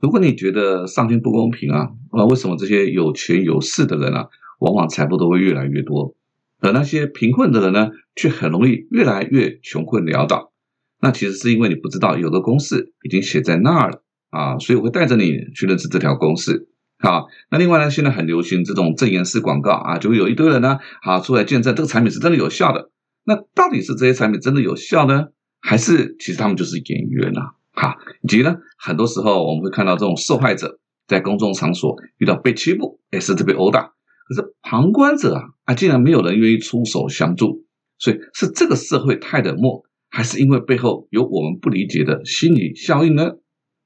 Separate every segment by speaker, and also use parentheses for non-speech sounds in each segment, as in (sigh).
Speaker 1: 如果你觉得上天不公平啊，啊，为什么这些有权有势的人啊，往往财富都会越来越多，而那些贫困的人呢，却很容易越来越穷困潦倒？那其实是因为你不知道有个公式已经写在那儿了啊，所以我会带着你去认识这条公式。好，那另外呢，现在很流行这种证言式广告啊，就会有一堆人呢，好出来见证这个产品是真的有效的。那到底是这些产品真的有效呢，还是其实他们就是演员呢？哈，以及呢，很多时候我们会看到这种受害者在公众场所遇到被欺负，也，甚至被殴打，可是旁观者啊，啊，竟然没有人愿意出手相助，所以是这个社会太冷漠，还是因为背后有我们不理解的心理效应呢？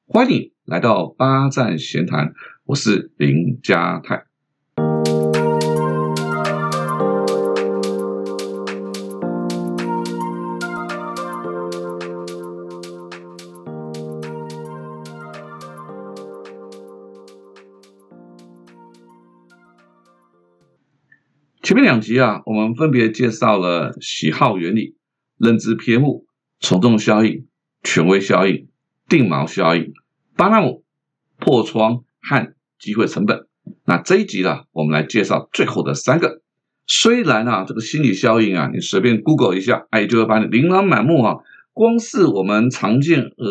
Speaker 1: 欢迎来到八站闲谈，我是林家泰。前面两集啊，我们分别介绍了喜好原理、认知偏误、从众效应、权威效应、定锚效应、巴纳姆破窗和机会成本。那这一集呢，我们来介绍最后的三个。虽然啊，这个心理效应啊，你随便 Google 一下，哎，就会把你琳琅满目啊。光是我们常见耳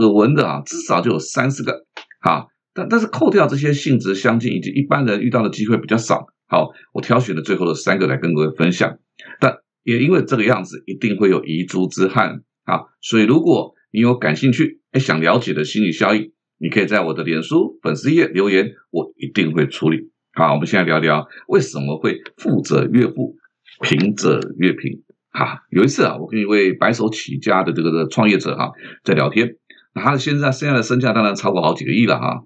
Speaker 1: 耳闻的啊，至少就有三四个。啊，但但是扣掉这些性质相近以及一般人遇到的机会比较少。好，我挑选了最后的三个来跟各位分享，但也因为这个样子，一定会有遗珠之憾啊。所以如果你有感兴趣，哎，想了解的心理效应，你可以在我的脸书粉丝页留言，我一定会处理。好，我们现在聊聊为什么会富者越富，贫者越贫。哈，有一次啊，我跟一位白手起家的这个创业者哈在聊天，他现在现在的身价当然超过好几个亿了哈。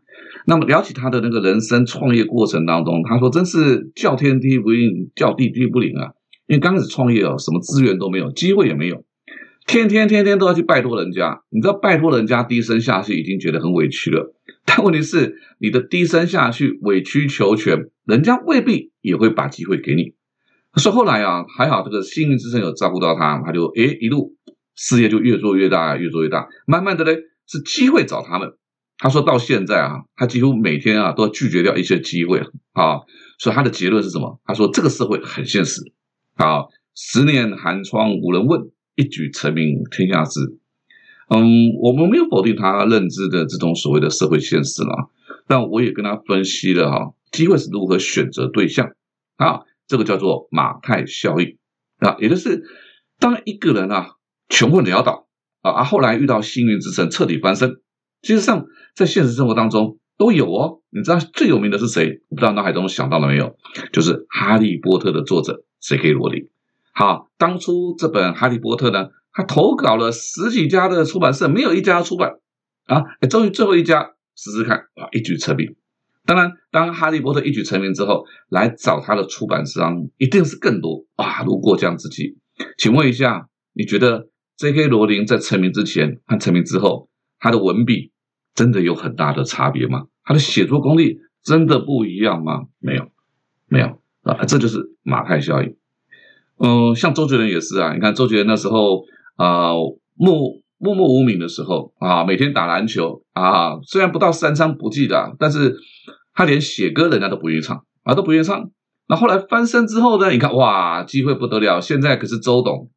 Speaker 1: 那么聊起他的那个人生创业过程当中，他说真是叫天地不应，叫地地不灵啊！因为刚开始创业哦，什么资源都没有，机会也没有，天天天天都要去拜托人家。你知道拜托人家低声下气，已经觉得很委屈了。但问题是，你的低声下气、委曲求全，人家未必也会把机会给你。说后来啊，还好这个幸运之神有照顾到他，他就诶一路事业就越做越大，越做越大。慢慢的呢，是机会找他们。他说到现在啊，他几乎每天啊都要拒绝掉一些机会啊，所以他的结论是什么？他说这个社会很现实啊，十年寒窗无人问，一举成名天下知。嗯，我们没有否定他认知的这种所谓的社会现实了，但我也跟他分析了哈，机会是如何选择对象啊，这个叫做马太效应啊，也就是当一个人啊穷困潦倒啊，后来遇到幸运之神彻底翻身。其实上，在现实生活当中都有哦。你知道最有名的是谁？不知道脑海中想到了没有？就是《哈利波特》的作者 J.K. 罗琳。好，当初这本《哈利波特》呢，他投稿了十几家的出版社，没有一家出版啊。终于最后一家试试看，哇，一举成名。当然，当《哈利波特》一举成名之后，来找他的出版商一定是更多啊，如过江之鲫。请问一下，你觉得 J.K. 罗琳在成名之前和成名之后，他的文笔？真的有很大的差别吗？他的写作功力真的不一样吗？没有，没有啊，这就是马太效应。嗯，像周杰伦也是啊，你看周杰伦那时候啊，默默默无名的时候啊，每天打篮球啊，虽然不到三餐不记的，但是他连写歌人家都不愿意唱啊，都不愿意唱。那后来翻身之后呢？你看哇，机会不得了，现在可是周董，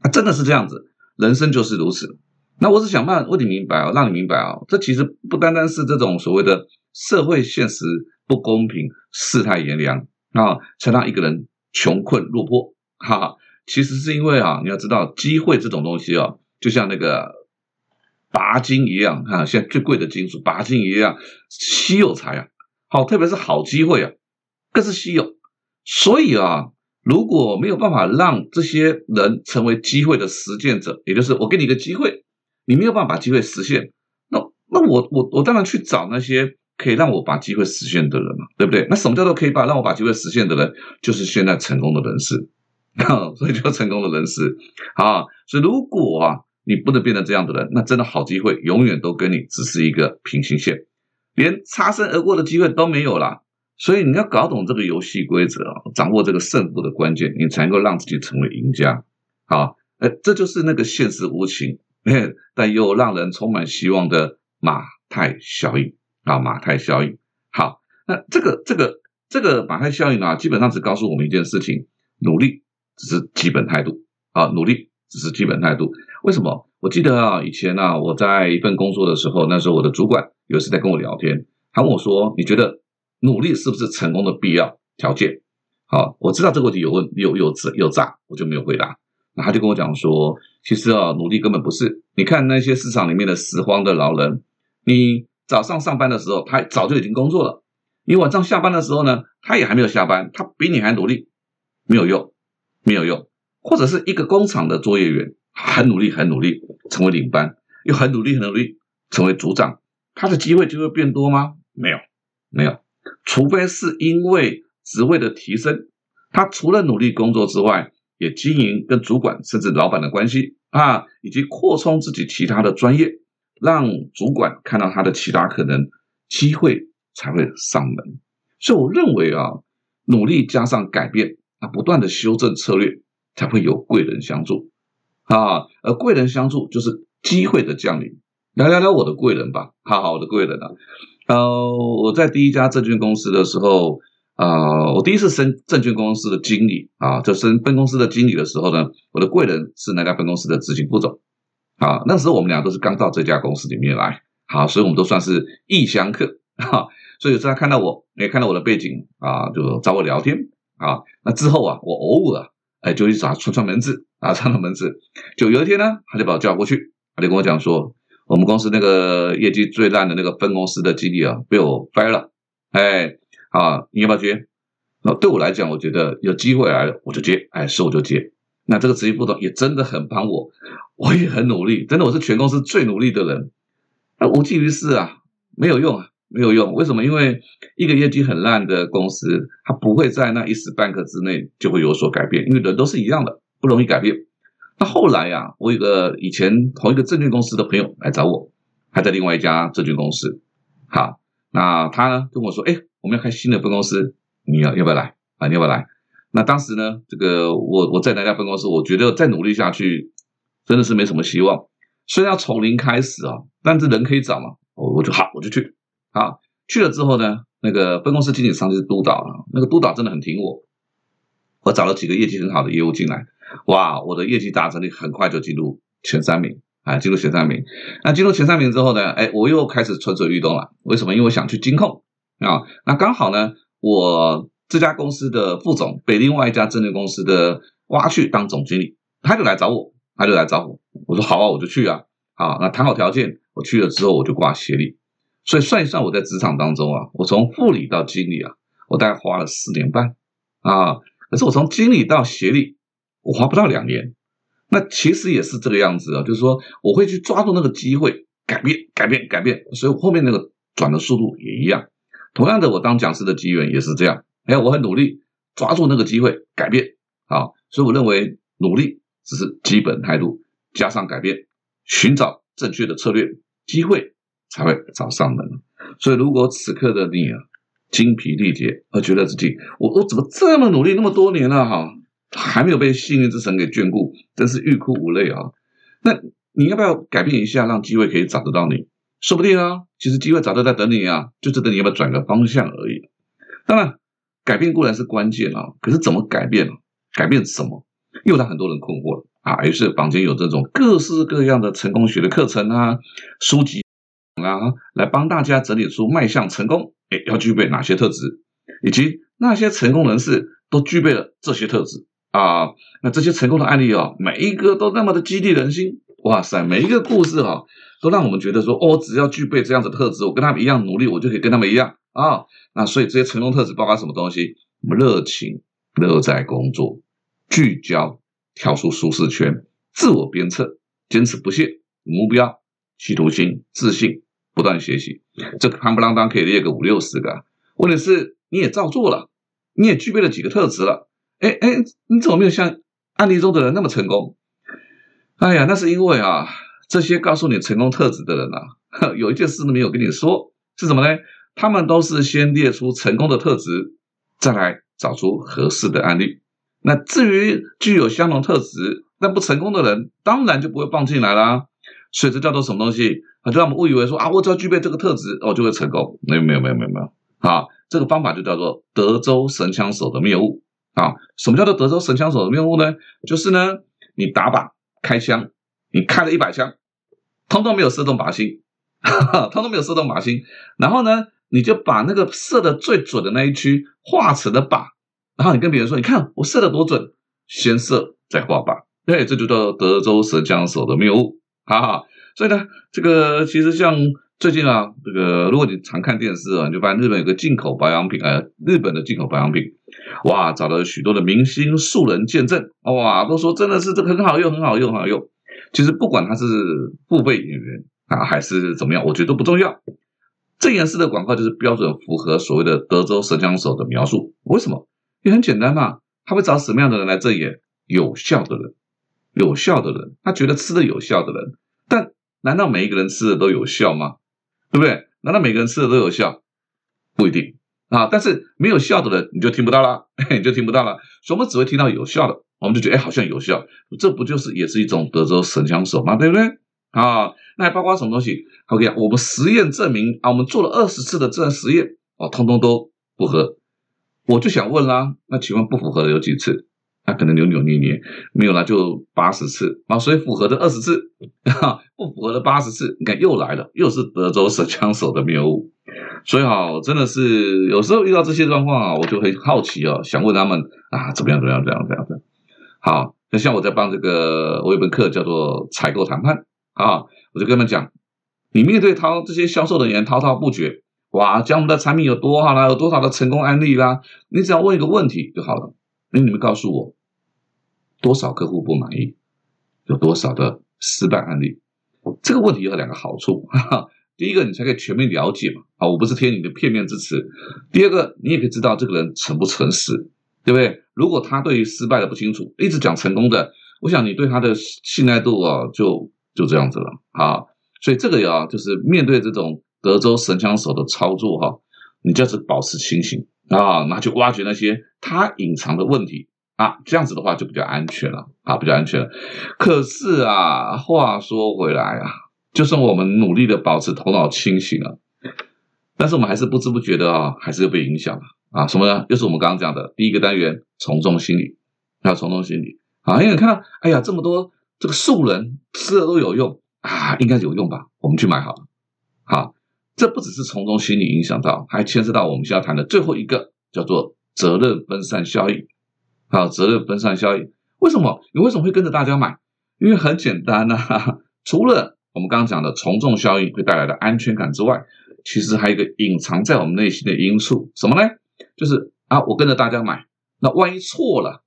Speaker 1: 啊，真的是这样子，人生就是如此。那我是想办法问你明白哦，让你明白哦，这其实不单单是这种所谓的社会现实不公平、世态炎凉啊，才让一个人穷困落魄。哈哈，其实是因为啊，你要知道机会这种东西啊，就像那个钯金一样啊，现在最贵的金属钯金一样稀有才啊，好，特别是好机会啊，更是稀有。所以啊，如果没有办法让这些人成为机会的实践者，也就是我给你一个机会。你没有办法把机会实现，那那我我我当然去找那些可以让我把机会实现的人嘛，对不对？那什么叫做可以把让我把机会实现的人？就是现在成功的人士，(laughs) 所以叫成功的人士啊。所以如果啊你不能变成这样的人，那真的好机会永远都跟你只是一个平行线，连擦身而过的机会都没有了。所以你要搞懂这个游戏规则，掌握这个胜负的关键，你才能够让自己成为赢家。好，呃，这就是那个现实无情。(laughs) 但又让人充满希望的马太效应啊，马太效应。好，那这个这个这个马太效应啊，基本上只告诉我们一件事情：努力只是基本态度啊，努力只是基本态度。为什么？我记得啊，以前啊，我在一份工作的时候，那时候我的主管有一次在跟我聊天，他问我说：“你觉得努力是不是成功的必要条件？”好，我知道这个问题有问有有有有诈，我就没有回答。那他就跟我讲说，其实啊，努力根本不是。你看那些市场里面的拾荒的老人，你早上上班的时候，他早就已经工作了；你晚上下班的时候呢，他也还没有下班，他比你还努力，没有用，没有用。或者是一个工厂的作业员，很努力，很努力，成为领班，又很努力，很努力，成为组长，他的机会就会变多吗？没有，没有，除非是因为。职位的提升，他除了努力工作之外，也经营跟主管甚至老板的关系啊，以及扩充自己其他的专业，让主管看到他的其他可能机会才会上门。所以我认为啊，努力加上改变啊，不断的修正策略，才会有贵人相助啊。而贵人相助就是机会的降临。聊聊聊我的贵人吧，哈哈我的贵人啊。呃，我在第一家证券公司的时候。啊，我第一次升证券公司的经理啊，就升分公司的经理的时候呢，我的贵人是那家分公司的执行副总啊。那时候我们俩都是刚到这家公司里面来，好，所以我们都算是异乡客哈。所以有时候他看到我，也看到我的背景啊，就找我聊天啊。那之后啊，我偶尔哎就去找他串串门子啊，串串门子。就有一天呢，他就把我叫过去，他就跟我讲说，我们公司那个业绩最烂的那个分公司的经理啊，被我 fire 了，哎。啊，你要不要接？那对我来讲，我觉得有机会来了，我就接，哎，是我就接。那这个执行副总也真的很帮我，我也很努力，真的我是全公司最努力的人。那无济于事啊，没有用啊，没有用。为什么？因为一个业绩很烂的公司，它不会在那一时半刻之内就会有所改变，因为人都是一样的，不容易改变。那后来呀，我有个以前同一个证券公司的朋友来找我，还在另外一家证券公司。好，那他呢跟我说，哎。我们要开新的分公司，你要要不要来啊？你要不要来？那当时呢，这个我我在那家分公司，我觉得再努力下去真的是没什么希望。虽然要从零开始啊，但是人可以找嘛，我我就好，我就去。好，去了之后呢，那个分公司经理上去督导了，那个督导真的很挺我。我找了几个业绩很好的业务进来，哇，我的业绩达成率很快就进入前三名啊，进入前三名。那进入前三名之后呢，哎，我又开始蠢蠢欲动了。为什么？因为我想去金控。啊，那刚好呢，我这家公司的副总被另外一家证券公司的挖去当总经理，他就来找我，他就来找我，我说好啊，我就去啊，好，那谈好条件，我去了之后我就挂协理，所以算一算我在职场当中啊，我从副理到经理啊，我大概花了四年半啊，可是我从经理到协理，我花不到两年，那其实也是这个样子啊，就是说我会去抓住那个机会，改变，改变，改变，所以后面那个转的速度也一样。同样的，我当讲师的机缘也是这样。哎，我很努力抓住那个机会改变啊，所以我认为努力只是基本态度，加上改变，寻找正确的策略，机会才会找上门。所以，如果此刻的你啊精疲力竭，而觉得自己我我怎么这么努力那么多年了哈，还没有被幸运之神给眷顾，真是欲哭无泪啊！那你要不要改变一下，让机会可以找得到你？说不定啊，其实机会早就在等你啊，就等你要不要转个方向而已。当然，改变固然是关键啊，可是怎么改变？改变什么？又让很多人困惑了啊。于是坊间有这种各式各样的成功学的课程啊、书籍啊，来帮大家整理出迈向成功，哎，要具备哪些特质，以及那些成功人士都具备了这些特质啊。那这些成功的案例啊，每一个都那么的激励人心。哇塞，每一个故事哈。都让我们觉得说，哦，只要具备这样的特质，我跟他们一样努力，我就可以跟他们一样啊。那所以这些成功特质包括什么东西？热情、乐在工作、聚焦、跳出舒适圈、自我鞭策、坚持不懈、目标、企图心、自信、不断学习。这个夯不啷当可以列个五六十个。问题是你也照做了，你也具备了几个特质了。哎哎，你怎么没有像案例中的人那么成功？哎呀，那是因为啊。这些告诉你成功特质的人啊，(laughs) 有一件事都没有跟你说，是什么呢？他们都是先列出成功的特质，再来找出合适的案例。那至于具有相同特质但不成功的人，当然就不会放进来啦。所以这叫做什么东西？啊，就让我们误以为说啊，我只要具备这个特质，哦，就会成功。没有，没有，没有，没有，没有。啊，这个方法就叫做德州神枪手的谬误。啊，什么叫做德州神枪手的谬误呢？就是呢，你打靶开枪，你开了一百枪，通通没有射中靶心，(laughs) 通通没有射中靶心。然后呢，你就把那个射的最准的那一区画成了靶，然后你跟别人说，你看我射的多准，先射再画靶。对，这就叫德州神枪手的谬误。哈哈，所以呢，这个其实像。最近啊，这个如果你常看电视啊，你就发现日本有个进口保养品，呃，日本的进口保养品，哇，找了许多的明星素人见证，哇，都说真的是这个很好用，很好用，很好用。其实不管他是付费演员啊，还是怎么样，我觉得都不重要。这件事的广告就是标准符合所谓的德州神枪手的描述。为什么？也很简单嘛，他会找什么样的人来证演？有效的人，有效的人，他觉得吃的有效的人。但难道每一个人吃的都有效吗？对不对？难道每个人吃的都有效？不一定啊。但是没有效的人，你就听不到了，你就听不到了。所以我们只会听到有效的，我们就觉得哎，好像有效。这不就是也是一种德州神枪手吗？对不对？啊，那还包括什么东西？OK，我们实验证明啊，我们做了二十次的这实验，啊，通通都不合。我就想问啦，那请问不符合的有几次？他可能扭扭捏捏，没有了就八十次啊，所以符合的二十次，哈 (laughs) 不符合的八十次，你看又来了，又是德州手枪手的谬误。所以哈，真的是有时候遇到这些状况啊，我就会好奇哦，想问他们啊，怎么样怎么样怎么样怎么样。好，那像我在帮这个，我有本课叫做采购谈判啊，我就跟他们讲，你面对涛这些销售人员滔滔不绝，哇，讲我们的产品有多好啦，有多少的成功案例啦，你只要问一个问题就好了。那你们告诉我，多少客户不满意？有多少的失败案例？这个问题有两个好处哈。第一个，你才可以全面了解嘛。啊，我不是贴你的片面之词。第二个，你也可以知道这个人诚不诚实，对不对？如果他对于失败的不清楚，一直讲成功的，我想你对他的信赖度啊，就就这样子了啊。所以这个呀，就是面对这种德州神枪手的操作哈，你就是保持清醒。啊，那去挖掘那些他隐藏的问题啊，这样子的话就比较安全了啊，比较安全了。可是啊，话说回来啊，就算我们努力的保持头脑清醒了，但是我们还是不知不觉的啊，还是被影响了啊。什么呢？又是我们刚刚讲的第一个单元从众心理，还有从众心理啊。因为你看，哎呀，这么多这个素人吃了都有用啊，应该有用吧？我们去买好了，好。这不只是从中心理影响到，还牵涉到我们需要谈的最后一个，叫做责任分散效应。好，责任分散效应，为什么你为什么会跟着大家买？因为很简单呐，除了我们刚刚讲的从众效应会带来的安全感之外，其实还有一个隐藏在我们内心的因素，什么呢？就是啊，我跟着大家买，那万一错了，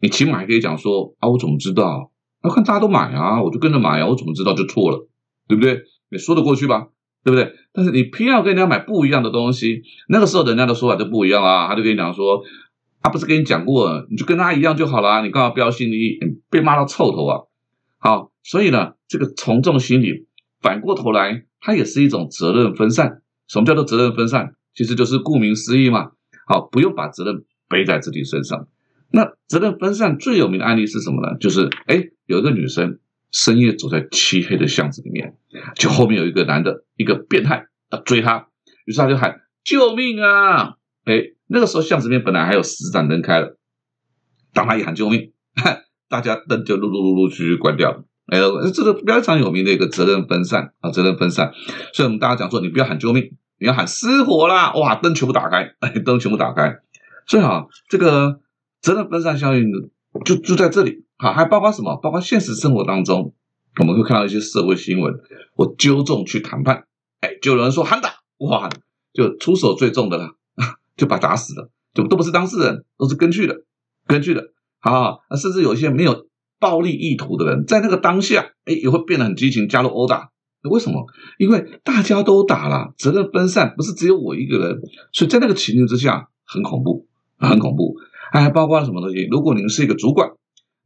Speaker 1: 你起码还可以讲说啊，我怎么知道？要看大家都买啊，我就跟着买啊，我怎么知道就错了？对不对？你说得过去吧？对不对？但是你偏要跟人家买不一样的东西，那个时候人家的说法就不一样啊，他就跟你讲说，他不是跟你讲过，你就跟他一样就好了，你干嘛标新立异？被骂到臭头啊！好，所以呢，这个从众心理反过头来，它也是一种责任分散。什么叫做责任分散？其实就是顾名思义嘛。好，不用把责任背在自己身上。那责任分散最有名的案例是什么呢？就是哎，有一个女生。深夜走在漆黑的巷子里面，就后面有一个男的，一个变态啊追他，于是他就喊救命啊！哎，那个时候巷子里面本来还有十盏灯开了，当他一喊救命，(laughs) 大家灯就陆陆陆陆续续关掉了。哎，这个非常有名的一个责任分散啊，责任分散。所以我们大家讲说，你不要喊救命，你要喊失火啦！哇，灯全部打开，灯全部打开。所以啊，这个责任分散效应就就在这里。好，还包括什么？包括现实生活当中，我们会看到一些社会新闻。我纠众去谈判，哎，就有人说喊打，哇，就出手最重的了，(laughs) 就把打死了，就都不是当事人，都是根据的，根据的。啊，甚至有一些没有暴力意图的人，在那个当下，哎，也会变得很激情，加入殴打。为什么？因为大家都打了，责任分散，不是只有我一个人，所以在那个情境之下，很恐怖，很恐怖。还包括什么东西？如果您是一个主管。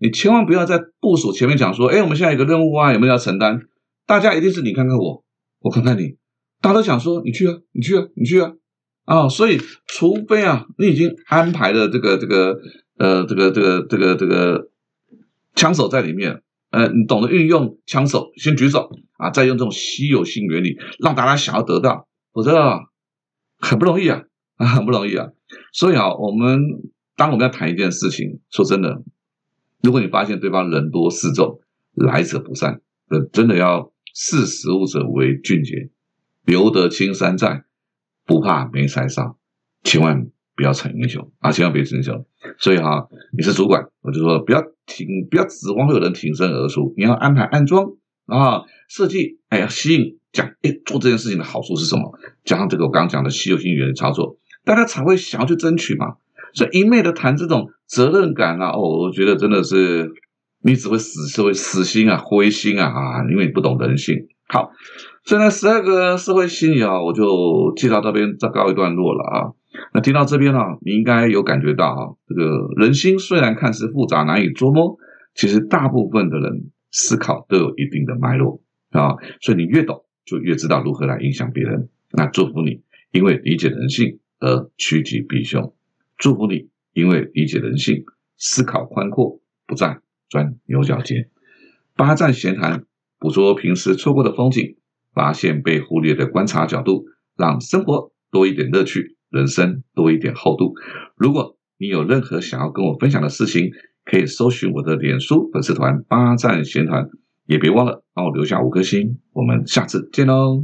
Speaker 1: 你千万不要在部署前面讲说，哎，我们现在有个任务啊，有没有要承担？大家一定是你看看我，我看看你，大家都想说你去啊，你去啊，你去啊，啊，所以除非啊，你已经安排了这个这个呃这个这个这个这个枪手在里面，呃，你懂得运用枪手，先举手啊，再用这种稀有性原理让大家想要得到，否则很不容易啊，啊，(laughs) 很不容易啊。所以啊，我们当我们要谈一件事情，说真的，如果你发现对方人多势众，来者不善，呃，真的要视时务者为俊杰，留得青山在，不怕没柴烧，千万不要逞英雄啊，千万别逞英雄。所以哈，(laughs) 你是主管，我就说不要挺，不要指望会有人挺身而出，你要安排安装啊，设计，哎呀，吸引讲，哎，做这件事情的好处是什么？加上这个我刚刚讲的稀有性原理操作，大家才会想要去争取嘛。所以一昧的谈这种责任感啊，哦，我觉得真的是你只会死，社会死心啊，灰心啊啊，因为你不懂人性。好，现在十二个社会心理啊，我就介绍这边再告一段落了啊。那听到这边呢，你应该有感觉到哈，这个人心虽然看似复杂难以捉摸，其实大部分的人思考都有一定的脉络啊。所以你越懂，就越知道如何来影响别人。那祝福你，因为理解人性而趋吉避凶。祝福你，因为理解人性，思考宽阔，不再钻牛角尖。八站闲谈，捕捉平时错过的风景，发现被忽略的观察角度，让生活多一点乐趣。人生多一点厚度。如果你有任何想要跟我分享的事情，可以搜寻我的脸书粉丝团“八站闲谈”，也别忘了帮我留下五颗星。我们下次见喽！